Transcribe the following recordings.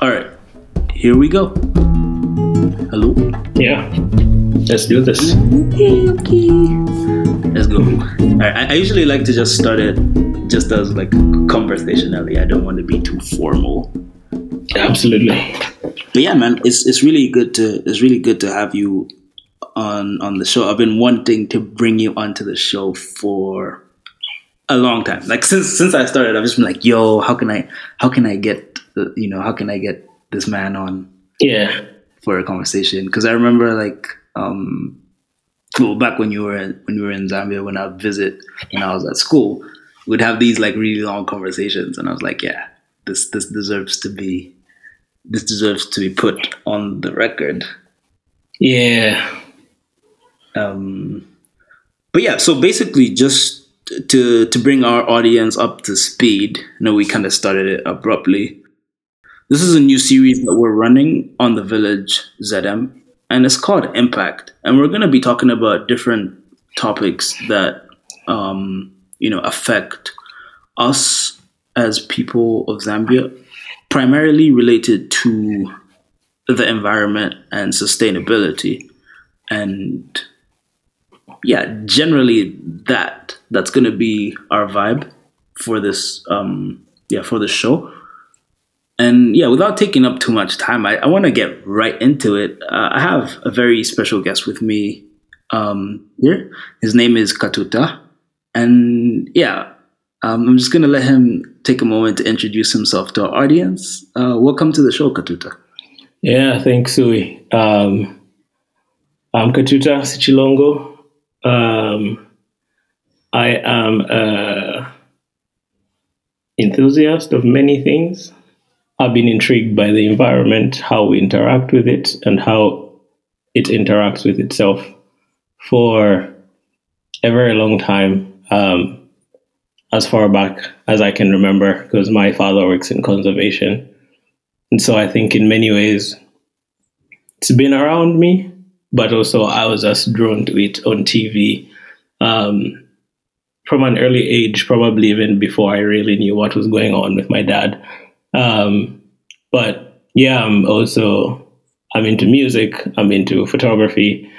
All right, here we go. Hello. Yeah. Let's do this. Okay, okay. Let's go. All right, I, I usually like to just start it just as like conversationally. I don't want to be too formal. Absolutely. But yeah, man, it's it's really good to it's really good to have you on on the show. I've been wanting to bring you onto the show for a long time. Like since since I started, I've just been like, "Yo, how can I how can I get you know how can I get this man on Yeah. for a conversation?" Because I remember like um, well, back when you were when you were in Zambia, when I visit when I was at school, we'd have these like really long conversations, and I was like, "Yeah, this this deserves to be this deserves to be put on the record." Yeah. Um, but yeah, so basically, just to to bring our audience up to speed, you know, we kind of started it abruptly. This is a new series that we're running on the Village ZM, and it's called Impact. And we're going to be talking about different topics that um, you know affect us as people of Zambia, primarily related to the environment and sustainability and yeah generally that that's going to be our vibe for this um yeah for this show and yeah without taking up too much time i, I want to get right into it uh, i have a very special guest with me um here his name is katuta and yeah um, i'm just going to let him take a moment to introduce himself to our audience uh, welcome to the show katuta Yeah, thanks, Sui. Um, I'm Katuta Sichilongo. Um, I am a enthusiast of many things. I've been intrigued by the environment, how we interact with it, and how it interacts with itself for a very long time, um, as far back as I can remember, because my father works in conservation. And so I think in many ways it's been around me, but also I was just drawn to it on TV um, from an early age, probably even before I really knew what was going on with my dad. Um, but yeah, I'm also I'm into music, I'm into photography,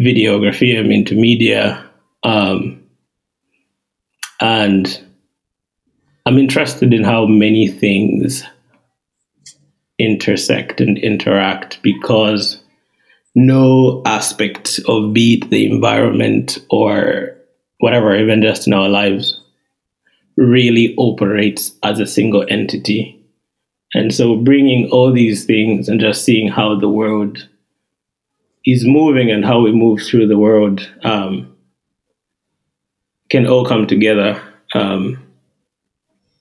videography, I'm into media, um, and I'm interested in how many things intersect and interact because no aspect of be it the environment or whatever, even just in our lives, really operates as a single entity. And so bringing all these things and just seeing how the world is moving and how we move through the world um, can all come together. Um,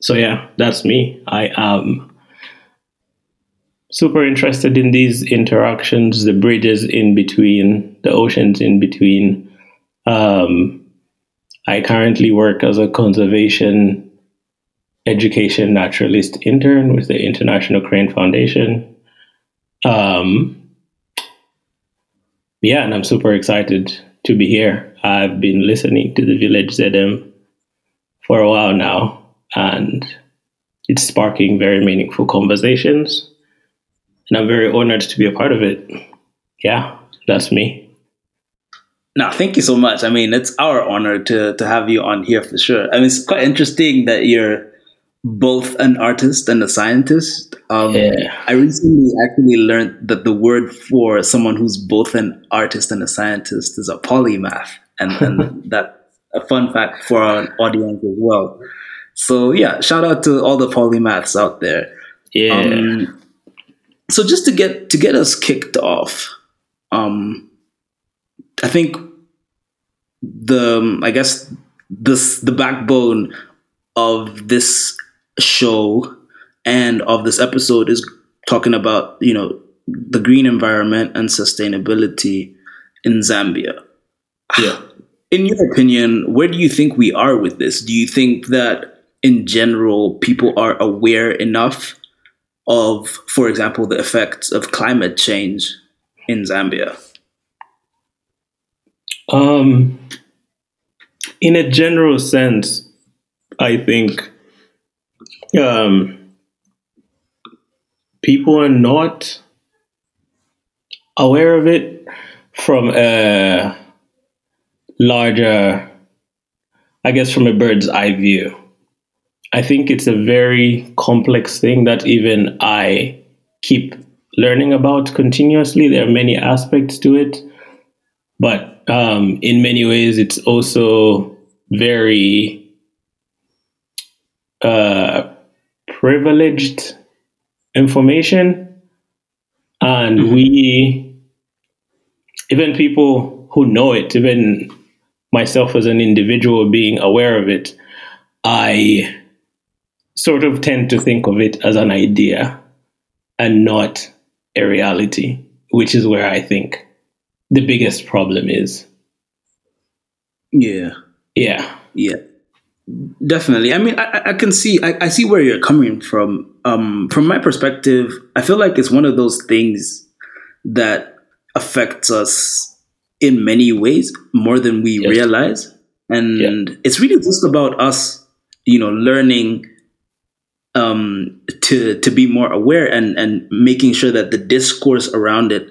so yeah, that's me. I am super interested in these interactions, the bridges in between, the oceans in between. Um, I currently work as a conservation education naturalist intern with the International Crane Foundation. Um, yeah, and I'm super excited to be here. I've been listening to the Village ZM for a while now, and it's sparking very meaningful conversations and I'm very honored to be a part of it. Yeah, that's me. No, thank you so much. I mean, it's our honor to to have you on here for sure. I mean, it's quite interesting that you're both an artist and a scientist. Um, Yeah. I recently actually learned that the word for someone who's both an artist and a scientist is a polymath, and, and that's a fun fact for our audience as well. So yeah, shout out to all the polymaths out there. Yeah. Um, so just to get to get us kicked off, um, I think the um, I guess this the backbone of this show and of this episode is talking about you know the green environment and sustainability in Zambia. yeah. In your opinion, where do you think we are with this? Do you think that in general people are aware enough of, for example, the effects of climate change in Zambia? Um, in a general sense, I think um, people are not aware of it from a larger, I guess, from a bird's eye view. I think it's a very complex thing that even I keep learning about continuously. There are many aspects to it, but um, in many ways, it's also very uh, privileged information. And mm-hmm. we, even people who know it, even myself as an individual being aware of it, I sort of tend to think of it as an idea and not a reality, which is where I think the biggest problem is. Yeah. Yeah. Yeah. Definitely. I mean, I, I can see, I, I see where you're coming from. Um, from my perspective, I feel like it's one of those things that affects us in many ways more than we yes. realize. And yeah. it's really just about us, you know, learning um, to to be more aware and and making sure that the discourse around it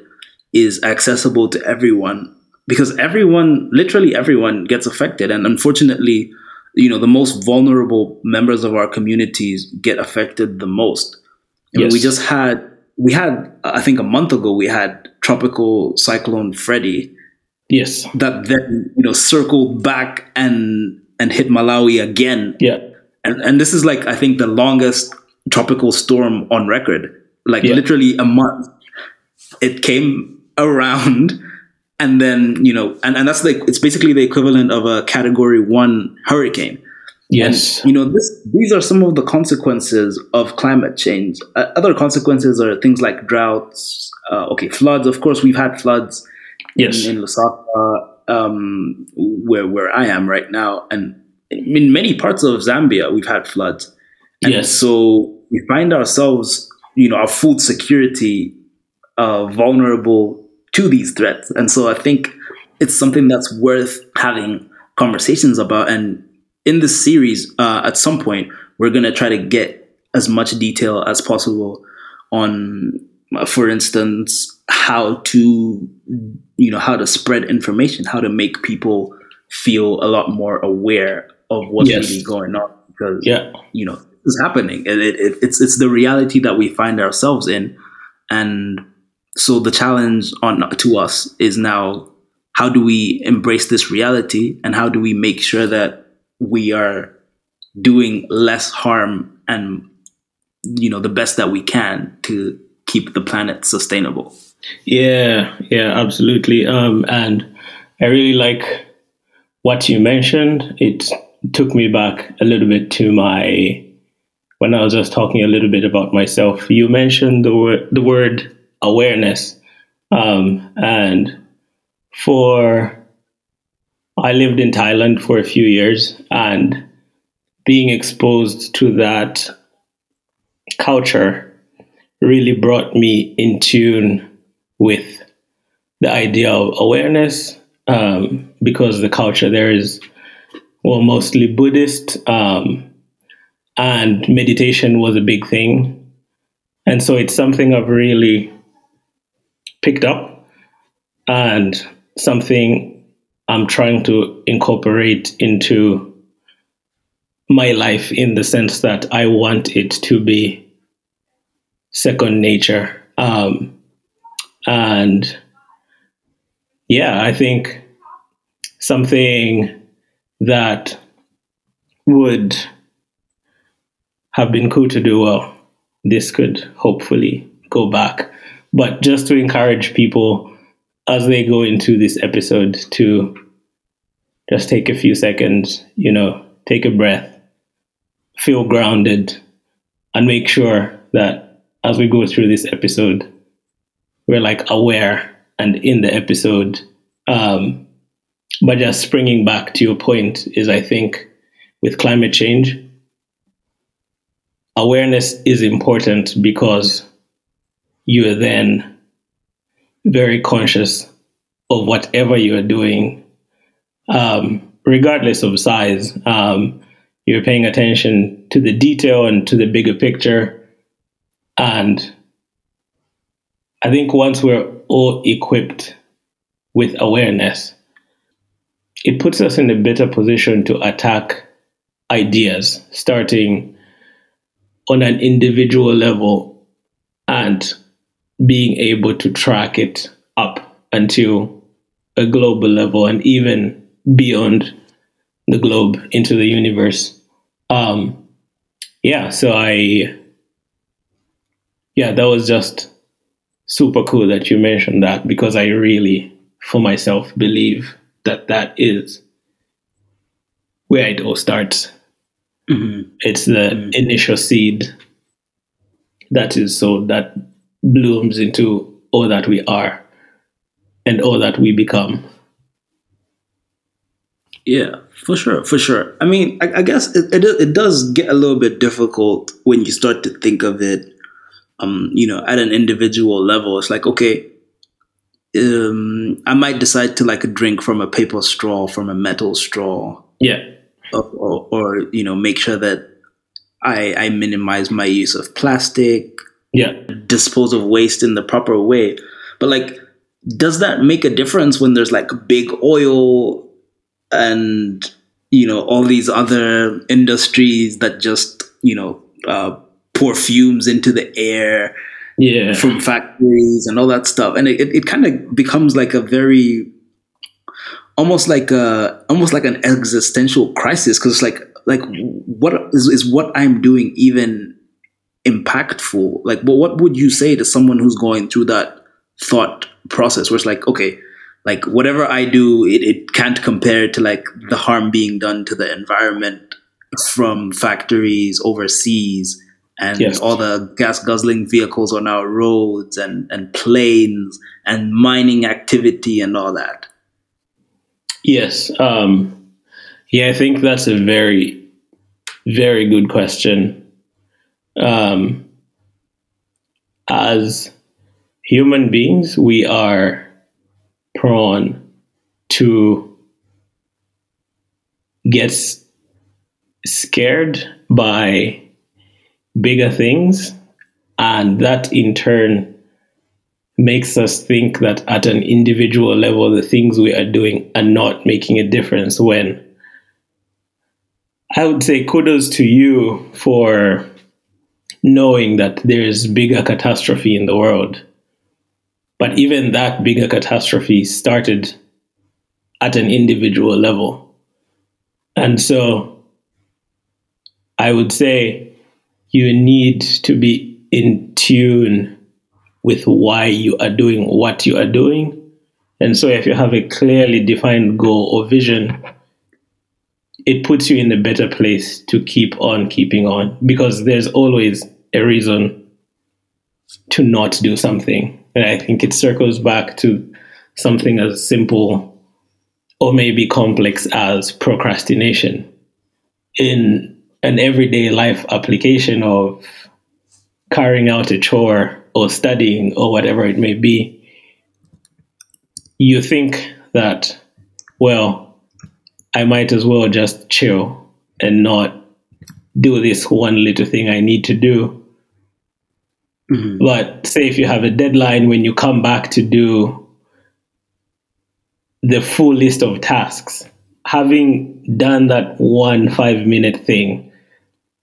is accessible to everyone because everyone literally everyone gets affected and unfortunately you know the most vulnerable members of our communities get affected the most I yes. mean, we just had we had i think a month ago we had tropical cyclone Freddy yes that then you know circled back and and hit malawi again yeah and and this is like I think the longest tropical storm on record. Like yeah. literally a month, it came around, and then you know, and and that's like it's basically the equivalent of a Category One hurricane. Yes, and, you know, this these are some of the consequences of climate change. Uh, other consequences are things like droughts. Uh, okay, floods. Of course, we've had floods. Yes. in, in Lusaka, um, where where I am right now, and in many parts of Zambia, we've had floods. And yes. So we find ourselves, you know, our food security uh, vulnerable to these threats. And so I think it's something that's worth having conversations about. And in this series, uh, at some point, we're going to try to get as much detail as possible on, uh, for instance, how to, you know, how to spread information, how to make people feel a lot more aware of what's yes. really going on because yeah. you know it's happening and it, it, it's it's the reality that we find ourselves in and so the challenge on to us is now how do we embrace this reality and how do we make sure that we are doing less harm and you know the best that we can to keep the planet sustainable? Yeah yeah absolutely. Um and i really like what you mentioned. It took me back a little bit to my when I was just talking a little bit about myself. You mentioned the word the word awareness, um, and for I lived in Thailand for a few years, and being exposed to that culture really brought me in tune with the idea of awareness um, because the culture there is well, mostly Buddhist, um, and meditation was a big thing. And so it's something I've really picked up and something I'm trying to incorporate into my life in the sense that I want it to be second nature. Um, and yeah, I think something that would have been cool to do well. This could hopefully go back. But just to encourage people as they go into this episode to just take a few seconds, you know, take a breath, feel grounded, and make sure that as we go through this episode, we're like aware and in the episode. Um, but just springing back to your point is I think with climate change, awareness is important because you are then very conscious of whatever you are doing, um, regardless of size. Um, you're paying attention to the detail and to the bigger picture. And I think once we're all equipped with awareness, it puts us in a better position to attack ideas, starting on an individual level and being able to track it up until a global level and even beyond the globe into the universe. Um, yeah, so I, yeah, that was just super cool that you mentioned that because I really, for myself, believe that that is where it all starts. Mm-hmm. It's the mm-hmm. initial seed that is so that blooms into all that we are and all that we become. Yeah, for sure, for sure. I mean, I, I guess it, it, it does get a little bit difficult when you start to think of it, um, you know, at an individual level. It's like, okay, um, I might decide to like drink from a paper straw, from a metal straw. Yeah. Or, or, or you know, make sure that I, I minimize my use of plastic. Yeah. Dispose of waste in the proper way. But like, does that make a difference when there's like big oil and you know all these other industries that just you know uh, pour fumes into the air yeah. from factories and all that stuff and it, it, it kind of becomes like a very almost like a almost like an existential crisis because it's like like what is, is what i'm doing even impactful like well, what would you say to someone who's going through that thought process where it's like okay like whatever I do, it, it can't compare to like the harm being done to the environment from factories overseas and yes. all the gas guzzling vehicles on our roads and, and planes and mining activity and all that. Yes. Um, yeah, I think that's a very, very good question. Um, as human beings, we are prone to get scared by bigger things and that in turn makes us think that at an individual level the things we are doing are not making a difference when i would say kudos to you for knowing that there's bigger catastrophe in the world but even that bigger catastrophe started at an individual level. And so I would say you need to be in tune with why you are doing what you are doing. And so if you have a clearly defined goal or vision, it puts you in a better place to keep on keeping on because there's always a reason to not do something. And I think it circles back to something as simple or maybe complex as procrastination. In an everyday life application of carrying out a chore or studying or whatever it may be, you think that, well, I might as well just chill and not do this one little thing I need to do Mm-hmm. But say if you have a deadline when you come back to do the full list of tasks, having done that one five minute thing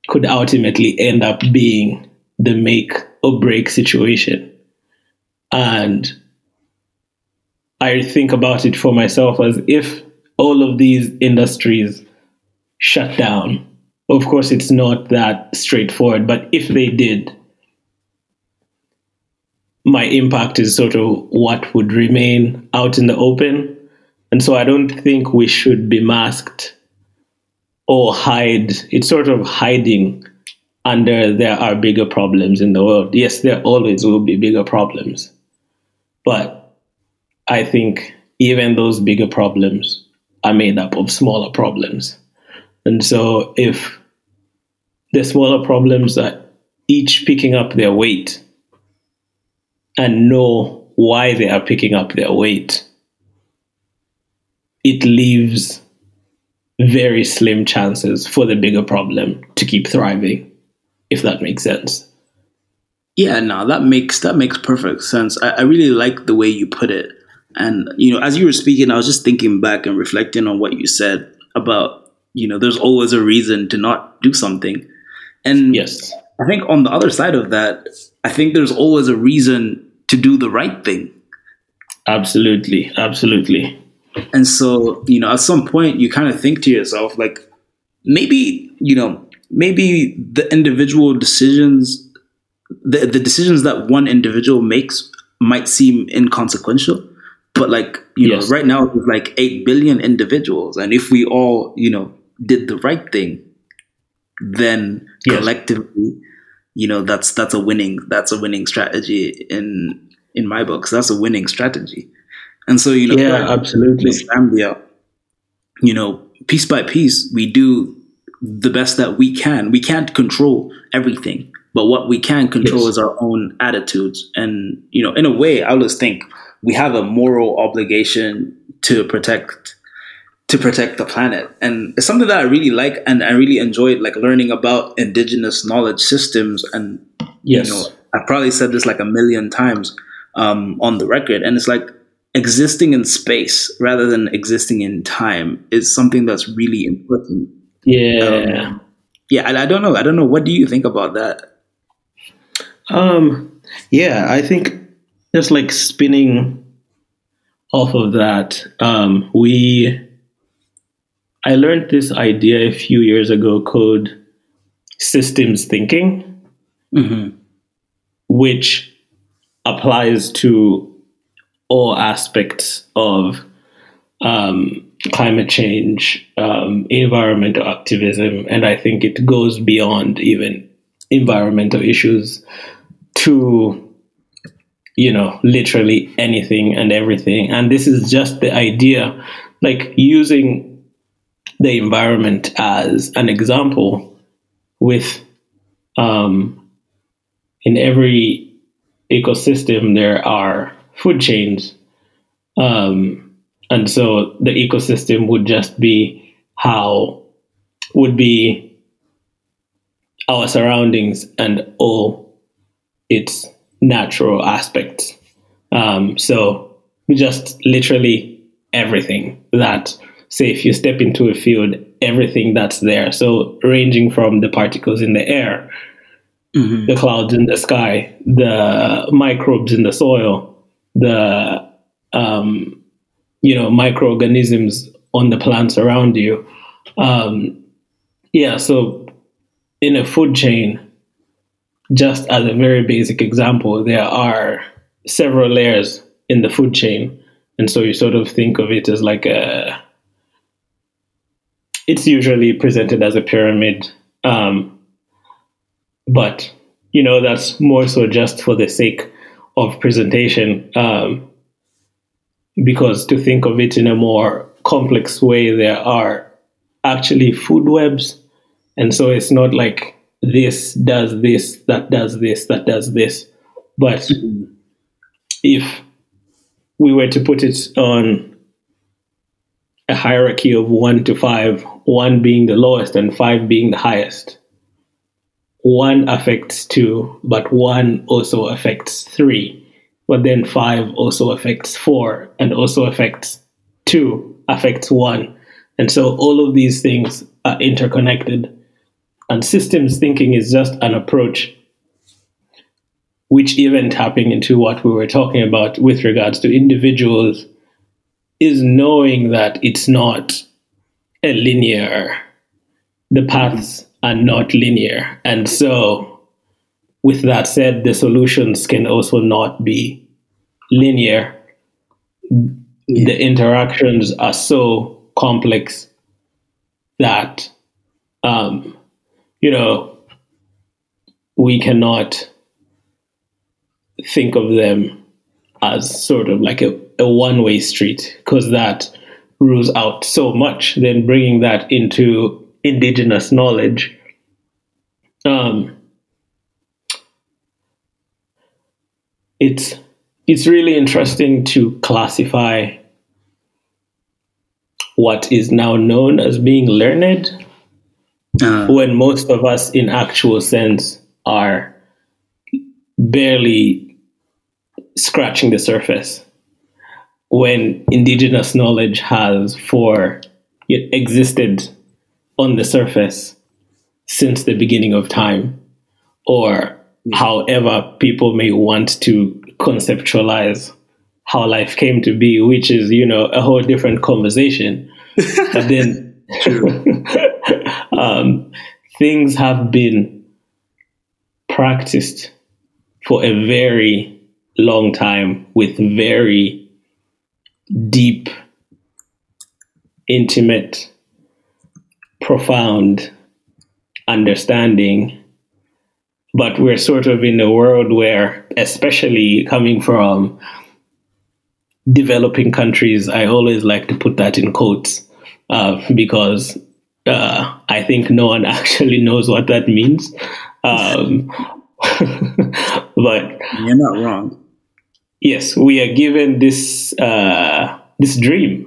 could ultimately end up being the make or break situation. And I think about it for myself as if all of these industries shut down. Of course, it's not that straightforward, but if they did, my impact is sort of what would remain out in the open. And so I don't think we should be masked or hide. It's sort of hiding under there are bigger problems in the world. Yes, there always will be bigger problems. But I think even those bigger problems are made up of smaller problems. And so if the smaller problems are each picking up their weight, and know why they are picking up their weight, it leaves very slim chances for the bigger problem to keep thriving, if that makes sense. Yeah, no, that makes that makes perfect sense. I, I really like the way you put it. And you know, as you were speaking, I was just thinking back and reflecting on what you said about, you know, there's always a reason to not do something. And Yes. I think on the other side of that, I think there's always a reason to do the right thing. Absolutely. Absolutely. And so, you know, at some point you kind of think to yourself, like, maybe, you know, maybe the individual decisions, the, the decisions that one individual makes might seem inconsequential. But like, you Yes. know, right now there's like 8 billion individuals. And if we all, you know, did the right thing, then Yes. collectively, you know, that's that's a winning that's a winning strategy in in my books. That's a winning strategy. And so, you know, Yeah, like, absolutely. Zambia, you know, piece by piece, we do the best that we can. We can't control everything, but what we can control Yes. is our own attitudes. And, you know, in a way, I always think we have a moral obligation to protect to protect the planet. And it's something that I really like and I really enjoyed like learning about indigenous knowledge systems and Yes. you know, I've probably said this like a million times um, on the record, and it's like existing in space rather than existing in time is something that's really important. yeah. Um, yeah, I, I don't know. I don't know. What do you think about that? Um, yeah, I think just like spinning off of that, um, we, I learned this idea a few years ago called systems thinking, Mm-hmm. which applies to all aspects of um, climate change, um, environmental activism, and I think it goes beyond even environmental issues to, you know, literally anything and everything. And this is just the idea, like using the environment as an example with um, in every ecosystem there are food chains um, and so the ecosystem would just be how would be our surroundings and all its natural aspects um, so just literally everything that say if you step into a field everything that's there so ranging from the particles in the air Mm-hmm. the clouds in the sky, the microbes in the soil, the um, you know microorganisms on the plants around you. Um, yeah, so in a food chain, just as a very basic example, there are several layers in the food chain, and so you sort of think of it as like a. It's usually presented as a pyramid. Um, but you know that's more so just for the sake of presentation um, because to think of it in a more complex way there are actually food webs and so it's not like this does this that does this that does this but if we were to put it on a hierarchy of one to five one being the lowest and five being the highest one affects two, but one also affects three. But then five also affects four, and also affects two, affects one. And so all of these things are interconnected. And systems thinking is just an approach, which even tapping into what we were talking about with regards to individuals, is knowing that it's not a linear, the paths are not linear. And so, with that said, the solutions can also not be linear. The interactions are so complex that, um, you know, we cannot think of them as sort of like a, a one way street because that rules out so much. Then bringing that into indigenous knowledge. Um, it's it's really interesting to classify what is now known as being learned Uh, when most of us in actual sense are barely scratching the surface. When indigenous knowledge has for it existed on the surface since the beginning of time or however people may want to conceptualize how life came to be which is you know a whole different conversation. But then um, things have been practiced for a very long time with very deep, intimate, profound understanding. But we're sort of in a world where, especially coming from developing countries, I always like to put that in quotes uh, because uh, I think no one actually knows what that means. Um, but you're not wrong. Yes, we are given this uh, this dream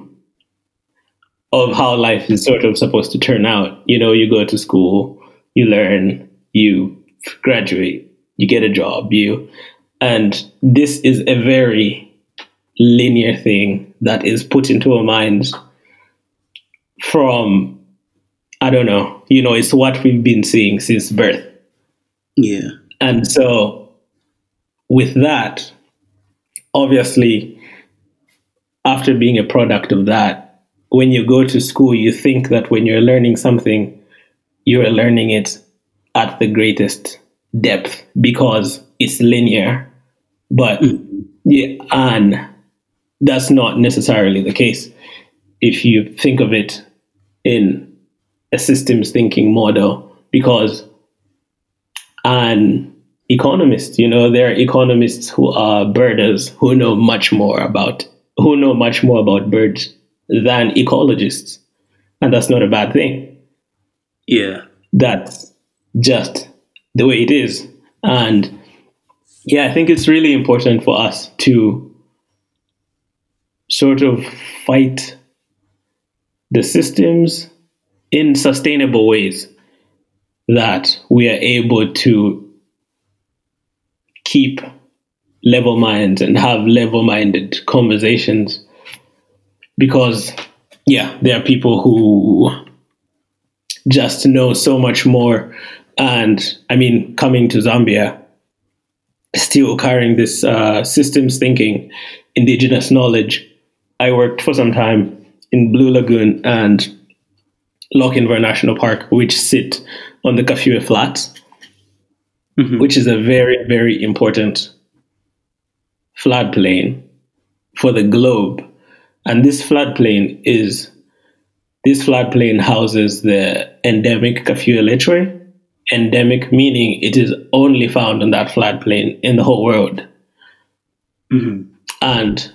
of how life is sort of supposed to turn out. You know, you go to school, you learn, you graduate, you get a job, you, and this is a very linear thing that is put into our minds from I don't know, you know, it's what we've been seeing since birth. Yeah. And so with that, obviously after being a product of that, when you go to school, you think that when you're learning something, you're learning it at the greatest depth because it's linear. But mm. yeah, and that's not necessarily the case if you think of it in a systems thinking model because an economist, you know, there are economists who are birders who know much more about who know much more about birds than ecologists. And that's not a bad thing. Yeah. That's just the way it is. And yeah, I think it's really important for us to sort of fight the systems in sustainable ways that we are able to keep level minds and have level minded conversations. Because yeah there are people who just know so much more. And i mean coming to zambia still carrying this uh, systems thinking indigenous knowledge i worked for some time in blue lagoon and Lochinvar National Park, which sit on the Kafue Flats, mm-hmm. which is a very, very important floodplain for the globe. And this floodplain is this floodplain houses the endemic Kafue lechwe. Endemic meaning it is only found on that floodplain in the whole world. Mm-hmm. And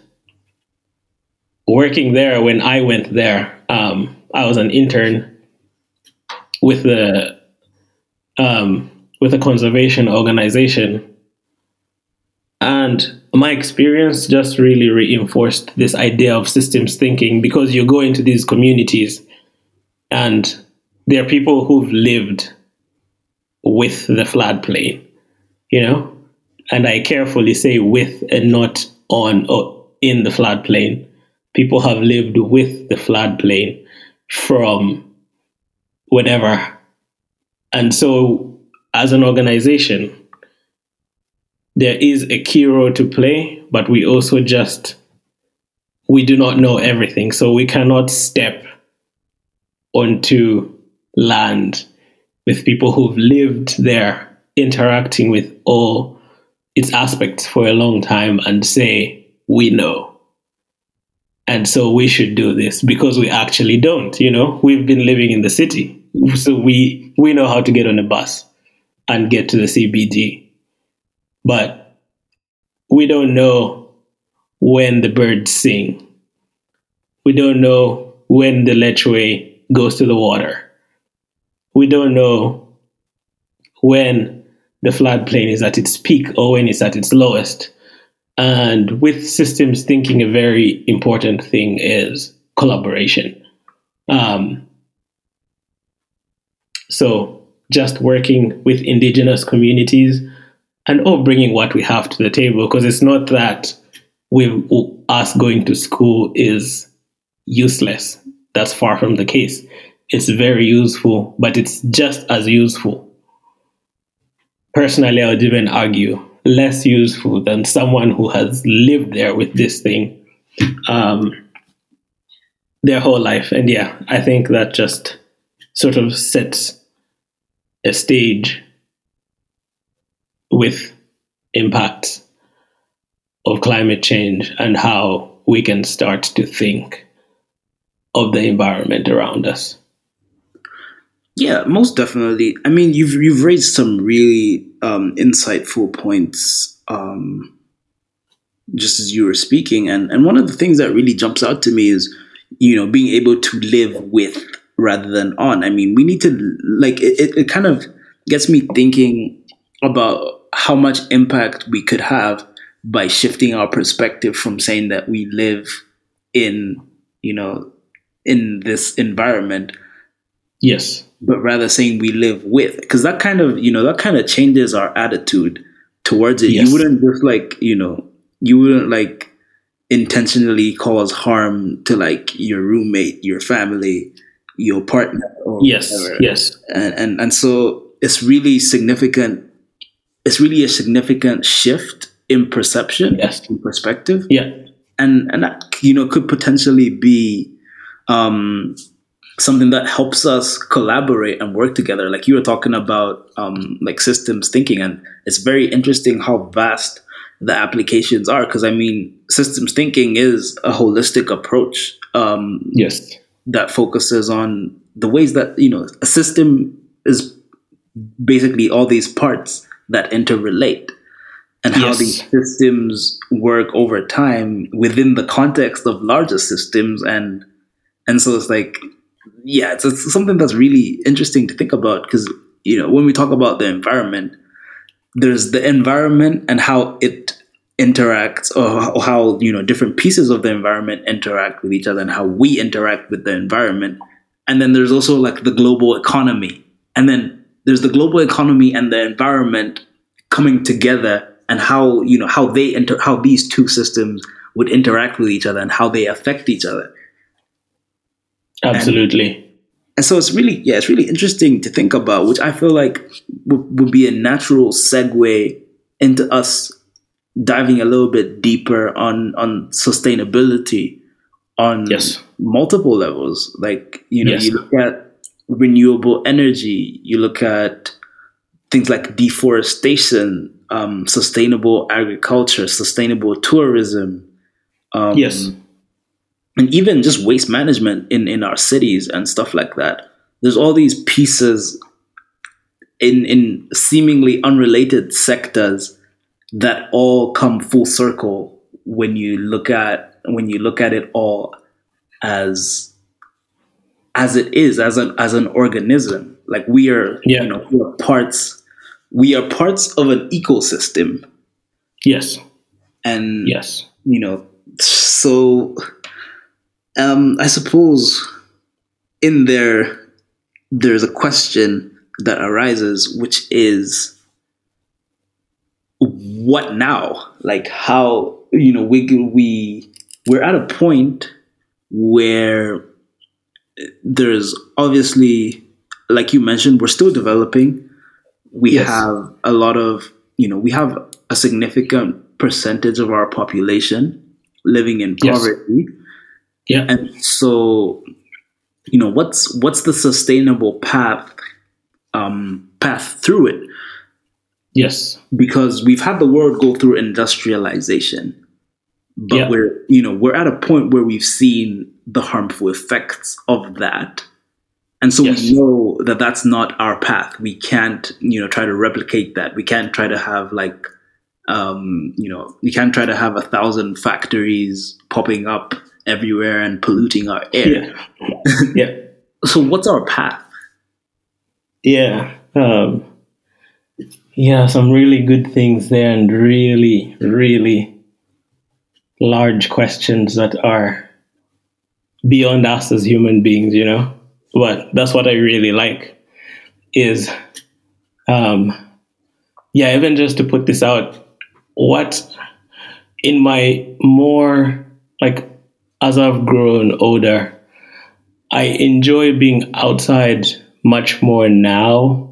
working there, when I went there, um, I was an intern with the um, with a conservation organization, and my experience just really reinforced this idea of systems thinking because you go into these communities and there are people who've lived with the floodplain, you know, and I carefully say with and not on or in the floodplain. People have lived with the floodplain from whatever. And so, as an organization, there is a key role to play, but we also just we do not know everything, so we cannot step onto land with people who've lived there, interacting with all its aspects for a long time, and say we know and so we should do this because we actually don't you know? We've been living in the city so we we know how to get on a bus and get to the cbd but we don't know when the birds sing. We don't know when the lechwe goes to the water. We don't know when the floodplain is at its peak or when it's at its lowest and with systems thinking, a very important thing is collaboration. Um, so, just working with indigenous communities and oh, bringing what we have to the table. Because it's not that we us going to school is useless. That's far from the case. It's very useful, but it's just as useful. Personally, I would even argue less useful than someone who has lived there with this thing um, their whole life. And yeah, I think that just sort of sets a stage with impacts of climate change and how we can start to think of the environment around us. Yeah, most definitely. I mean, you've you've raised some really um, insightful points um, just as you were speaking, and and one of the things that really jumps out to me is you know being able to live with rather than on. I mean, we need to like it. It kind of gets me thinking about how much impact we could have by shifting our perspective from saying that we live in you know in this environment yes but rather saying we live with because that kind of you know that kind of changes our attitude towards it yes. you wouldn't just like you know you wouldn't like intentionally cause harm to like your roommate your family your partner yes whatever. yes and, and and so it's really significant it's really a significant shift in perception, yes. in perspective. Yeah. And and that you know could potentially be um, something that helps us collaborate and work together. Like you were talking about um, like systems thinking, and it's very interesting how vast the applications are. Because I mean, systems thinking is a holistic approach. Um, yes. That focuses on the ways that you know a system is basically all these parts that interrelate and how yes. these systems work over time within the context of larger systems and and so it's like yeah it's, it's something that's really interesting to think about because you know when we talk about the environment there's the environment and how it interacts or how you know different pieces of the environment interact with each other and how we interact with the environment. And then there's also like the global economy. And then there's the global economy and the environment coming together and how you know how they enter how these two systems would interact with each other and how they affect each other absolutely and, and so it's really yeah it's really interesting to think about which i feel like would, would be a natural segue into us diving a little bit deeper on on sustainability on yes. multiple levels like you know yes. you look at renewable energy you look at things like deforestation um, sustainable agriculture, sustainable tourism. Um, yes. And even just waste management in, in our cities and stuff like that. There's all these pieces in, in seemingly unrelated sectors that all come full circle when you look at when you look at it all as as it is as an as an organism like we are yeah. you know we are parts we are parts of an ecosystem. Yes. And yes, you know, so um, I suppose in there there's a question that arises, which is what now? Like how you know we we we're at a point where there's obviously like you mentioned we're still developing we yes. have a lot of you know we have a significant percentage of our population living in poverty yes. Yeah and so you know what's what's the sustainable path um path through it yes because we've had the world go through industrialization but yeah. we're you know we're at a point where we've seen the harmful effects of that and so yes. we know that that's not our path. We can't, you know, try to replicate that. We can't try to have like, um, you know, we can't try to have a thousand factories popping up everywhere and polluting our air. Yeah. yeah. so what's our path? Yeah. Um, yeah, some really good things there and really, really large questions that are beyond us as human beings, you know? but that's what I really like is um, yeah, even just to put this out, what in my more like as I've grown older, I enjoy being outside much more now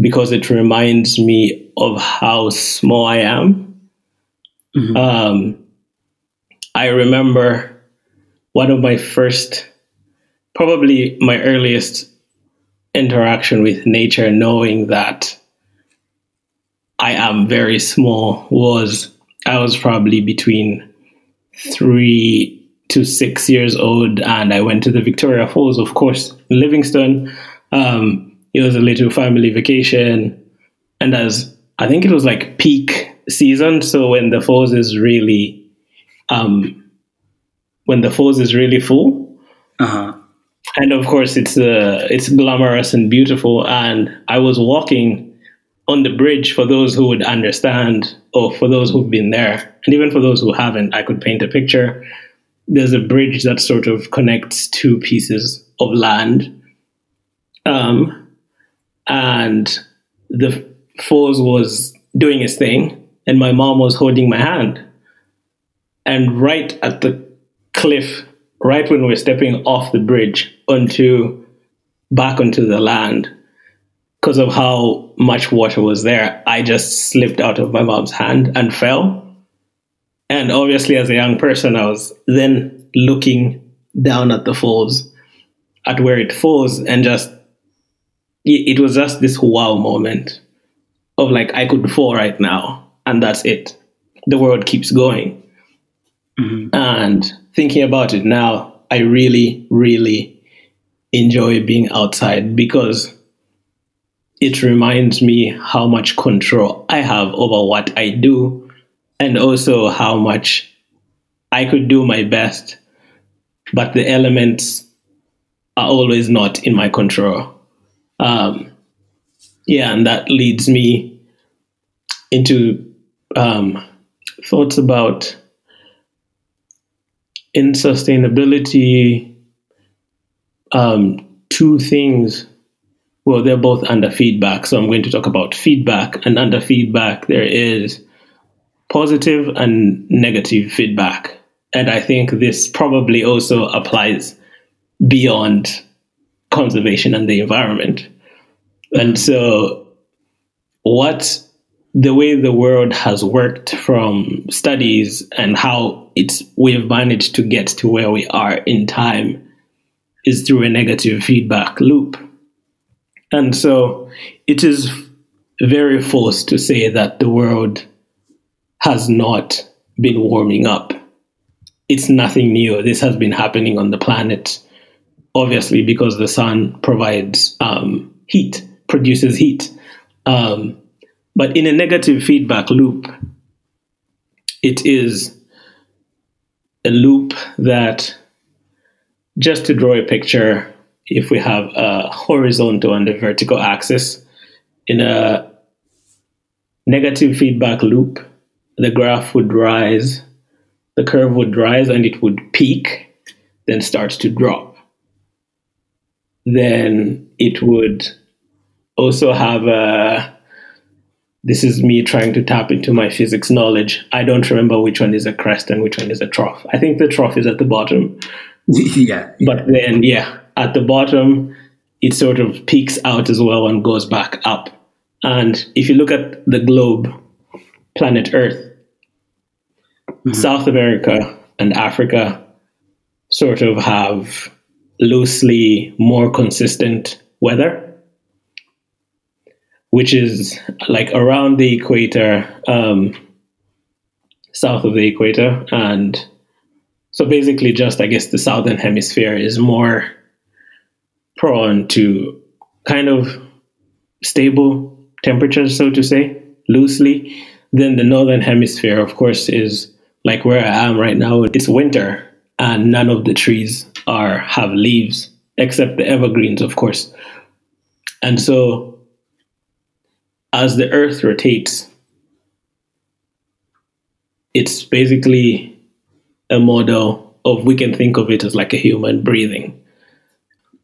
because it reminds me of how small I am. Mm-hmm. Um, I remember one of my first, probably my earliest interaction with nature, knowing that I am very small, was I was probably between three to six years old, and I went to the Victoria Falls, of course, Livingstone. Um, it was a little family vacation, and as I think it was like peak season, so when the falls is really, um, when the falls is really full. Uh-huh. And of course, it's uh, it's glamorous and beautiful. And I was walking on the bridge for those who would understand, or for those who've been there, and even for those who haven't. I could paint a picture there's a bridge that sort of connects two pieces of land. Um, and the Falls was doing his thing, and my mom was holding my hand. And right at the cliff, right when we we're stepping off the bridge onto back onto the land, because of how much water was there, I just slipped out of my mom's hand and fell. And obviously, as a young person, I was then looking down at the falls, at where it falls, and just it was just this wow moment of like I could fall right now, and that's it. The world keeps going. Mm-hmm. And thinking about it now, I really, really enjoy being outside because it reminds me how much control I have over what I do and also how much I could do my best, but the elements are always not in my control. Um, yeah, and that leads me into um, thoughts about in sustainability. Um, two things. Well, they're both under feedback, so I'm going to talk about feedback. And under feedback, there is positive and negative feedback. And I think this probably also applies beyond conservation and the environment. And so, what the way the world has worked from studies and how it's we've managed to get to where we are in time is through a negative feedback loop. And so, it is very false to say that the world has not been warming up. It's nothing new. This has been happening on the planet, obviously, because the sun provides um, heat, produces heat. Um, but in a negative feedback loop, it is a loop that, just to draw a picture, if we have a horizontal and a vertical axis in a negative feedback loop, the graph would rise, the curve would rise and it would peak, then starts to drop. Then it would also have a this is me trying to tap into my physics knowledge. I don't remember which one is a crest and which one is a trough. I think the trough is at the bottom. yeah. But then, yeah, at the bottom, it sort of peaks out as well and goes back up. And if you look at the globe, planet Earth, mm-hmm. South America and Africa sort of have loosely more consistent weather, which is like around the equator, um, south of the equator. And so basically, just I guess the southern hemisphere is more prone to kind of stable temperatures, so to say, loosely. Then the northern hemisphere, of course, is like where I am right now, it's winter and none of the trees are have leaves except the evergreens, of course. And so as the earth rotates, it's basically a model of we can think of it as like a human breathing.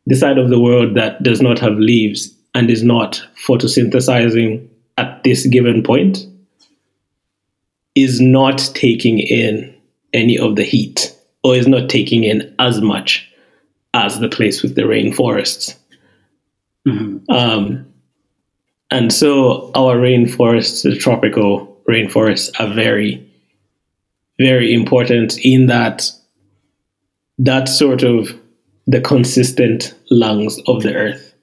The side of the world that does not have leaves and is not photosynthesizing at this given point is not taking in any of the heat or is not taking in as much as the place with the rainforests. Mm-hmm. Um, and so our rainforests, the tropical rainforests, are very, very important in that that sort of the consistent lungs of the earth.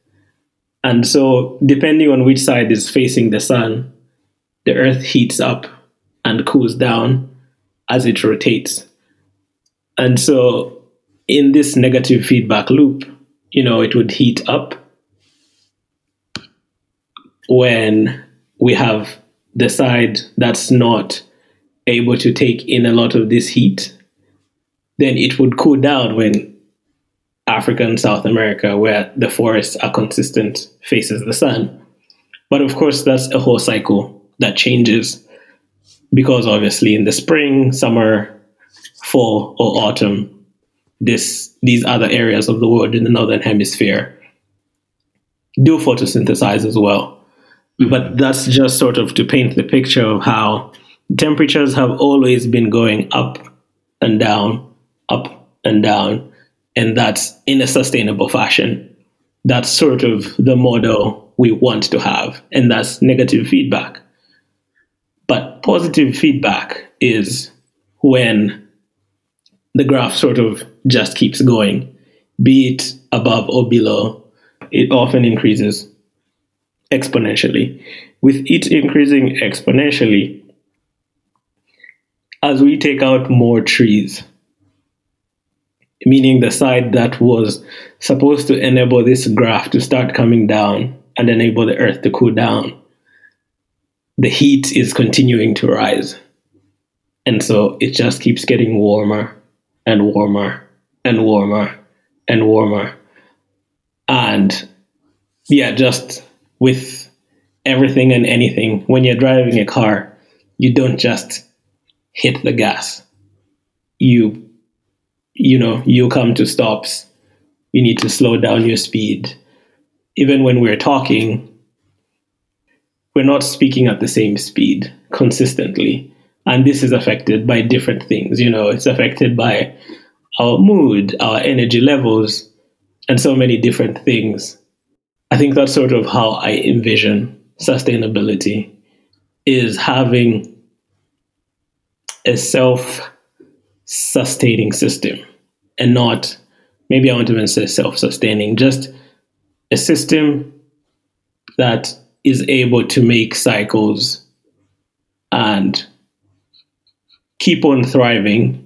And so, depending on which side is facing the sun, the earth heats up and cools down as it rotates. And so, in this negative feedback loop, you know, it would heat up when we have the side that's not able to take in a lot of this heat, then it would cool down when Africa and South America, where the forests are consistent, faces the sun. But of course, that's a whole cycle that changes because obviously in the spring, summer, fall, or autumn, this these other areas of the world in the northern hemisphere do photosynthesize as well. Mm-hmm. But that's just sort of to paint the picture of how temperatures have always been going up and down, up and down, and that's in a sustainable fashion. That's sort of the model we want to have, and that's negative feedback. Positive feedback is when the graph sort of just keeps going, be it above or below, it often increases exponentially. With it increasing exponentially, as we take out more trees, meaning the side that was supposed to enable this graph to start coming down and enable the earth to cool down, the heat is continuing to rise. And so it just keeps getting warmer and warmer and warmer and warmer. And yeah, just with everything and anything, when you're driving a car, you don't just hit the gas. You you know, you come to stops. You need to slow down your speed. Even when we're talking, we're not speaking at the same speed consistently. And this is affected by different things. You know, it's affected by our mood, our energy levels, and so many different things. I think that's sort of how I envision sustainability is having a self sustaining system and not maybe I want to even say self sustaining, just a system that is able to make cycles and keep on thriving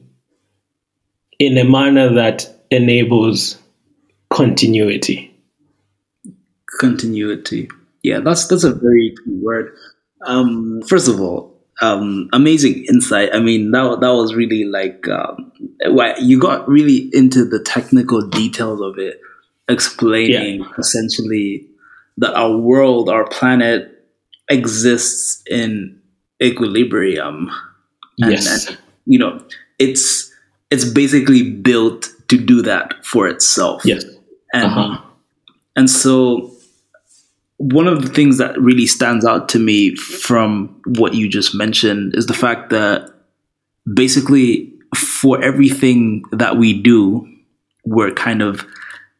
in a manner that enables continuity. Continuity. Yeah, that's that's a very key word. Um, first of all, um, amazing insight. I mean, that that was really like um, you got really into the technical details of it, explaining yeah. essentially that our world, our planet, exists in equilibrium. And, yes, and, you know, it's it's basically built to do that for itself. Yes, and uh-huh. and so one of the things that really stands out to me from what you just mentioned is the fact that basically for everything that we do, we're kind of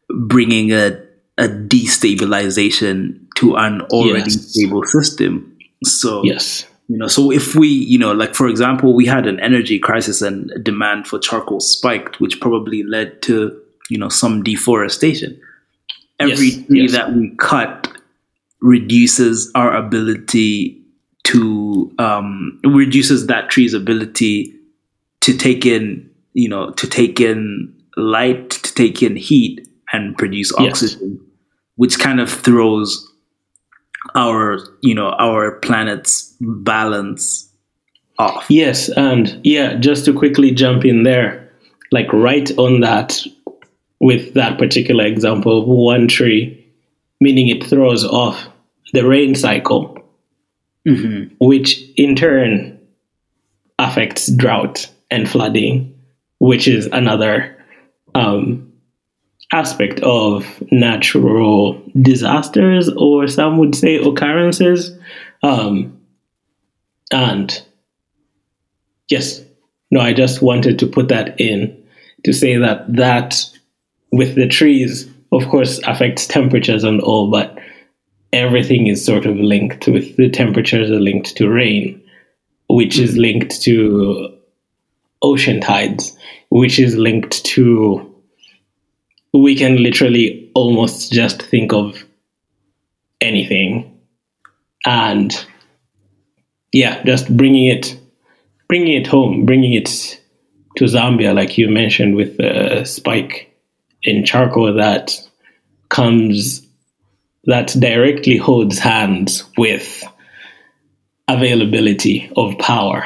bringing a, a destabilization to an already yes. stable system. So, yes. You know, so if we, you know, like for example, we had an energy crisis and demand for charcoal spiked, which probably led to, you know, some deforestation. Every yes. tree yes. that we cut reduces our ability to um, reduces that tree's ability to take in you know to take in light to take in heat and produce oxygen yes. which kind of throws our you know our planet's balance off yes and yeah just to quickly jump in there like right on that with that particular example of one tree meaning it throws off the rain cycle, mm-hmm. which in turn affects drought and flooding, which is another um, aspect of natural disasters, or some would say occurrences, Um, and yes, no, I just wanted to put that in to say that that with the trees, of course, affects temperatures and all, but everything is sort of linked with the temperatures are linked to rain, which is linked to ocean tides, which is linked to we can literally almost just think of anything and yeah just bringing it bringing it home bringing it to zambia like you mentioned with the spike in charcoal that comes that directly holds hands with availability of power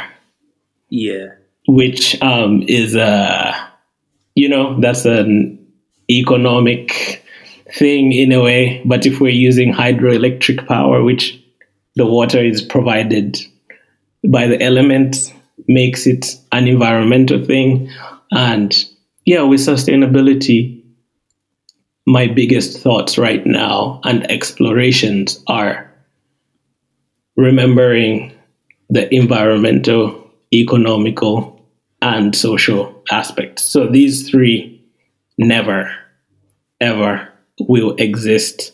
Yeah. which um, is a you know that's an economic thing in a way but if we're using hydroelectric power which the water is provided by the elements makes it an environmental thing and yeah with sustainability my biggest thoughts right now and explorations are remembering the environmental, economical, and social aspects. So these three never, ever will exist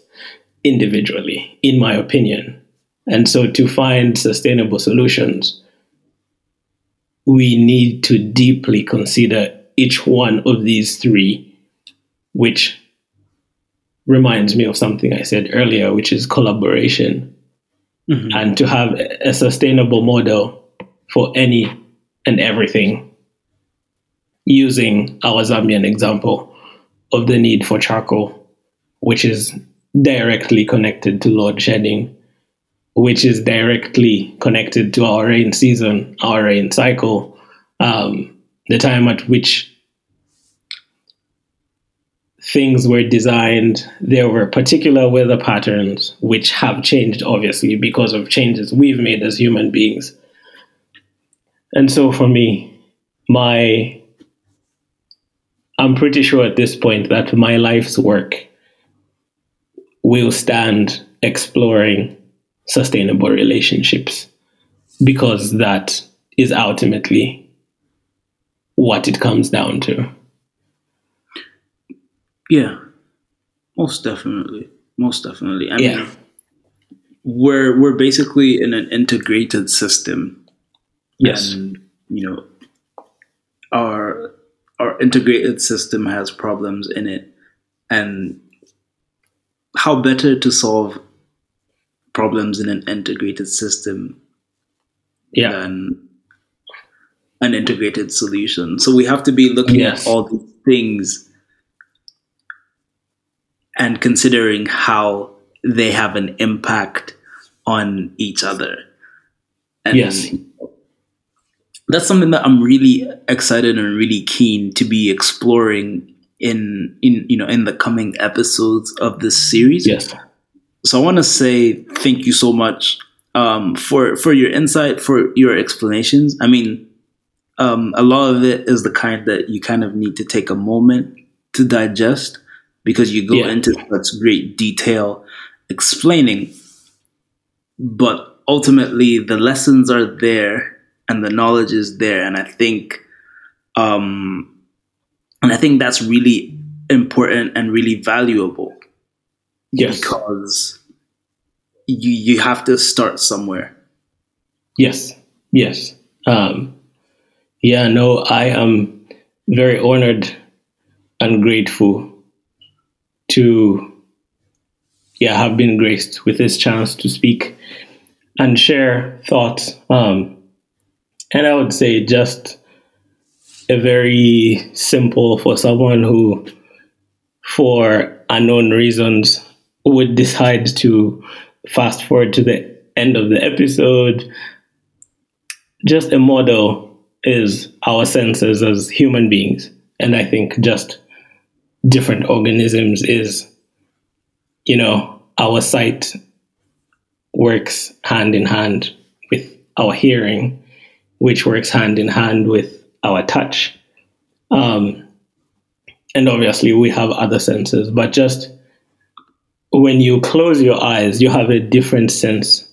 individually, in my opinion. And so to find sustainable solutions, we need to deeply consider each one of these three, which reminds me of something I said earlier, which is collaboration mm-hmm. and to have a sustainable model for any and everything using our Zambian example of the need for charcoal, which is directly connected to load shedding, which is directly connected to our rain season, our rain cycle, um, the time at which things were designed, there were particular weather patterns which have changed, obviously, because of changes we've made as human beings. And so for me, my I'm pretty sure at this point that my life's work will stand exploring sustainable relationships because that is ultimately what it comes down to. Yeah. Most definitely. Most definitely. I Yeah. mean, we're we're basically in an integrated system. Yes. And, you know, our our integrated system has problems in it. And how better to solve problems in an integrated system Yeah. than an integrated solution. So we have to be looking Yes. at all these things and considering how they have an impact on each other. And Yes. That's something that I'm really excited and really keen to be exploring in in you know in the coming episodes of this series. Yes. So I want to say thank you so much um, for for your insight, for your explanations. I mean, um, a lot of it is the kind that you kind of need to take a moment to digest because you go Yeah. into such great detail explaining. But ultimately, the lessons are there and the knowledge is there, and I think, um, and I think that's really important and really valuable Yes. because you you have to start somewhere. Yes, yes. Um, yeah, no, I am very honored and grateful to yeah have been graced with this chance to speak and share thoughts. Um, and I would say just a very simple for someone who, for unknown reasons, would decide to fast forward to the end of the episode just a model is our senses as human beings. And I think just different organisms is, you know, our sight works hand in hand with our hearing, which works hand in hand with our touch. Um, and obviously, we have other senses, but just when you close your eyes, you have a different sense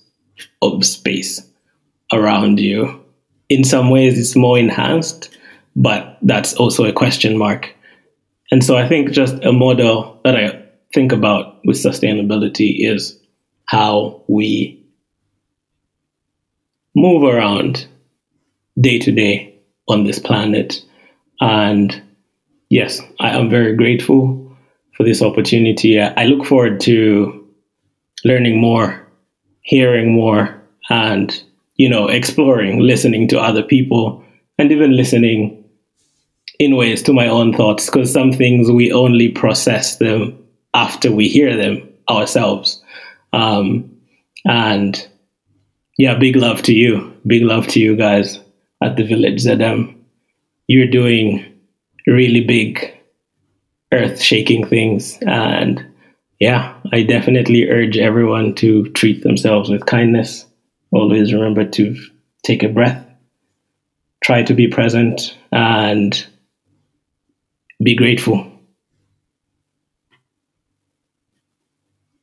of space around you. In some ways, it's more enhanced, but that's also a question mark. And so I think just a model that I think about with sustainability is how we move around day to day on this planet. And yes, I am very grateful for this opportunity. I look forward to learning more, hearing more, and you know, exploring, listening to other people, and even listening in ways to my own thoughts. Because some things we only process them after we hear them ourselves. Um, and yeah, big love to you. Big love to you guys at the Village ZM. Um, you're doing really big, earth shaking things. And yeah, I definitely urge everyone to treat themselves with kindness. Always remember to take a breath, try to be present, and be grateful.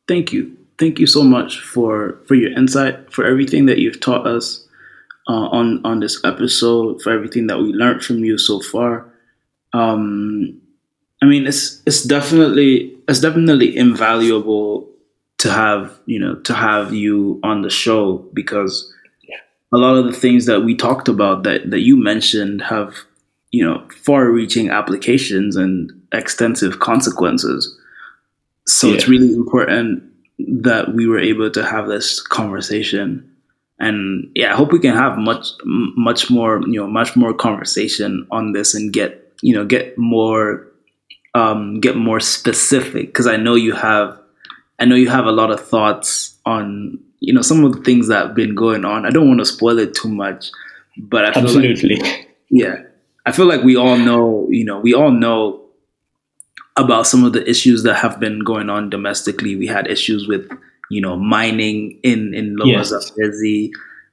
Thank you thank you so much for for your insight, for everything that you've taught us uh, on on this episode, for everything that we learned from you so far. Um, I mean, it's it's definitely it's definitely invaluable to have you know to have you on the show because a lot of the things that we talked about that that you mentioned have you know far-reaching applications and extensive consequences. So yeah. it's really important that we were able to have this conversation and yeah i hope we can have much much more you know much more conversation on this and get you know get more um get more specific. Because i know you have i know you have a lot of thoughts on you know some of the things that have been going on. I don't want to spoil it too much but I absolutely like, yeah. I feel like we all know you know we all know about some of the issues that have been going on domestically. We had issues with, you know, mining in in Lower yes. Zambezi.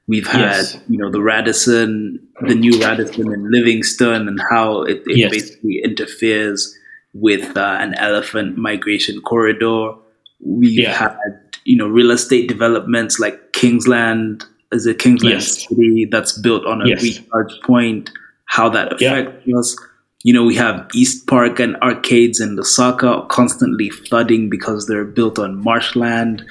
We've had, yes. you know, the Radisson, the new Radisson in Livingstone, and how it, it yes. basically interferes with uh, an elephant migration corridor. We've yeah. had, you know, real estate developments like Kingsland, is it Kingsland City that's built on a recharge point, how that affects yeah. us you know, we have East Park and arcades in Lusaka constantly flooding because they're built on marshland.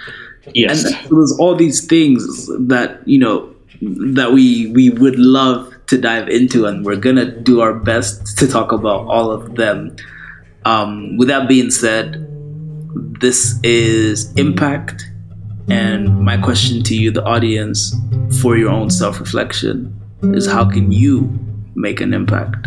Yes. And there's all these things that, you know, that we we would love to dive into and we're gonna do our best to talk about all of them. Um, with that being said, this is impact and my question to you, the audience, for your own self reflection is how can you make an impact?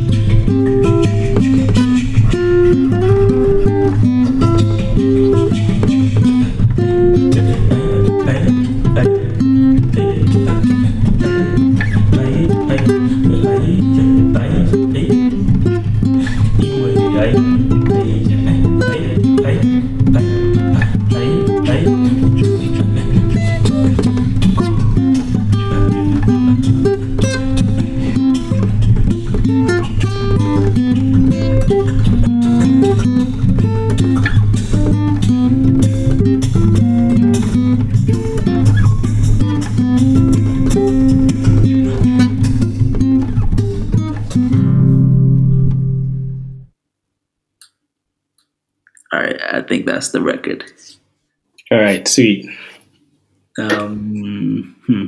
Yeah. That's the record. All right, sweet. Um, hmm.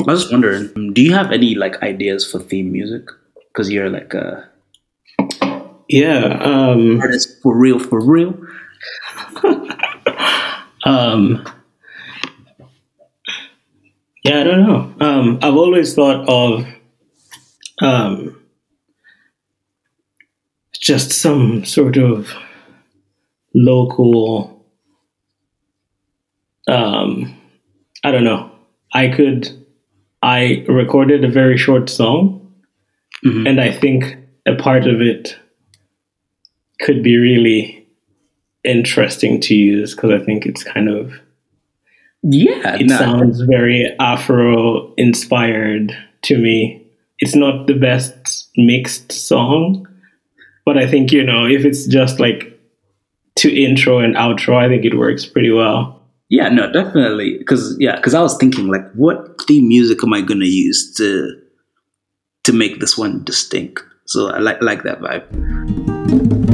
I was wondering, do you have any like ideas for theme music? Because you're like a yeah um, artist for real, for real. um, yeah, I don't know. Um, I've always thought of um, just some sort of local um i don't know i could I recorded a very short song, Mhm. and I think a part of it could be really interesting to use because I think it's kind of Yeah, it nah, sounds very Afro inspired to me. It's not the best mixed song, but I think, you know, if it's just like to intro and outro, I think it works pretty well. yeah, no, definitely. Because yeah, because I was thinking like, what theme music am I gonna use to to make this one distinct? So I like like that vibe.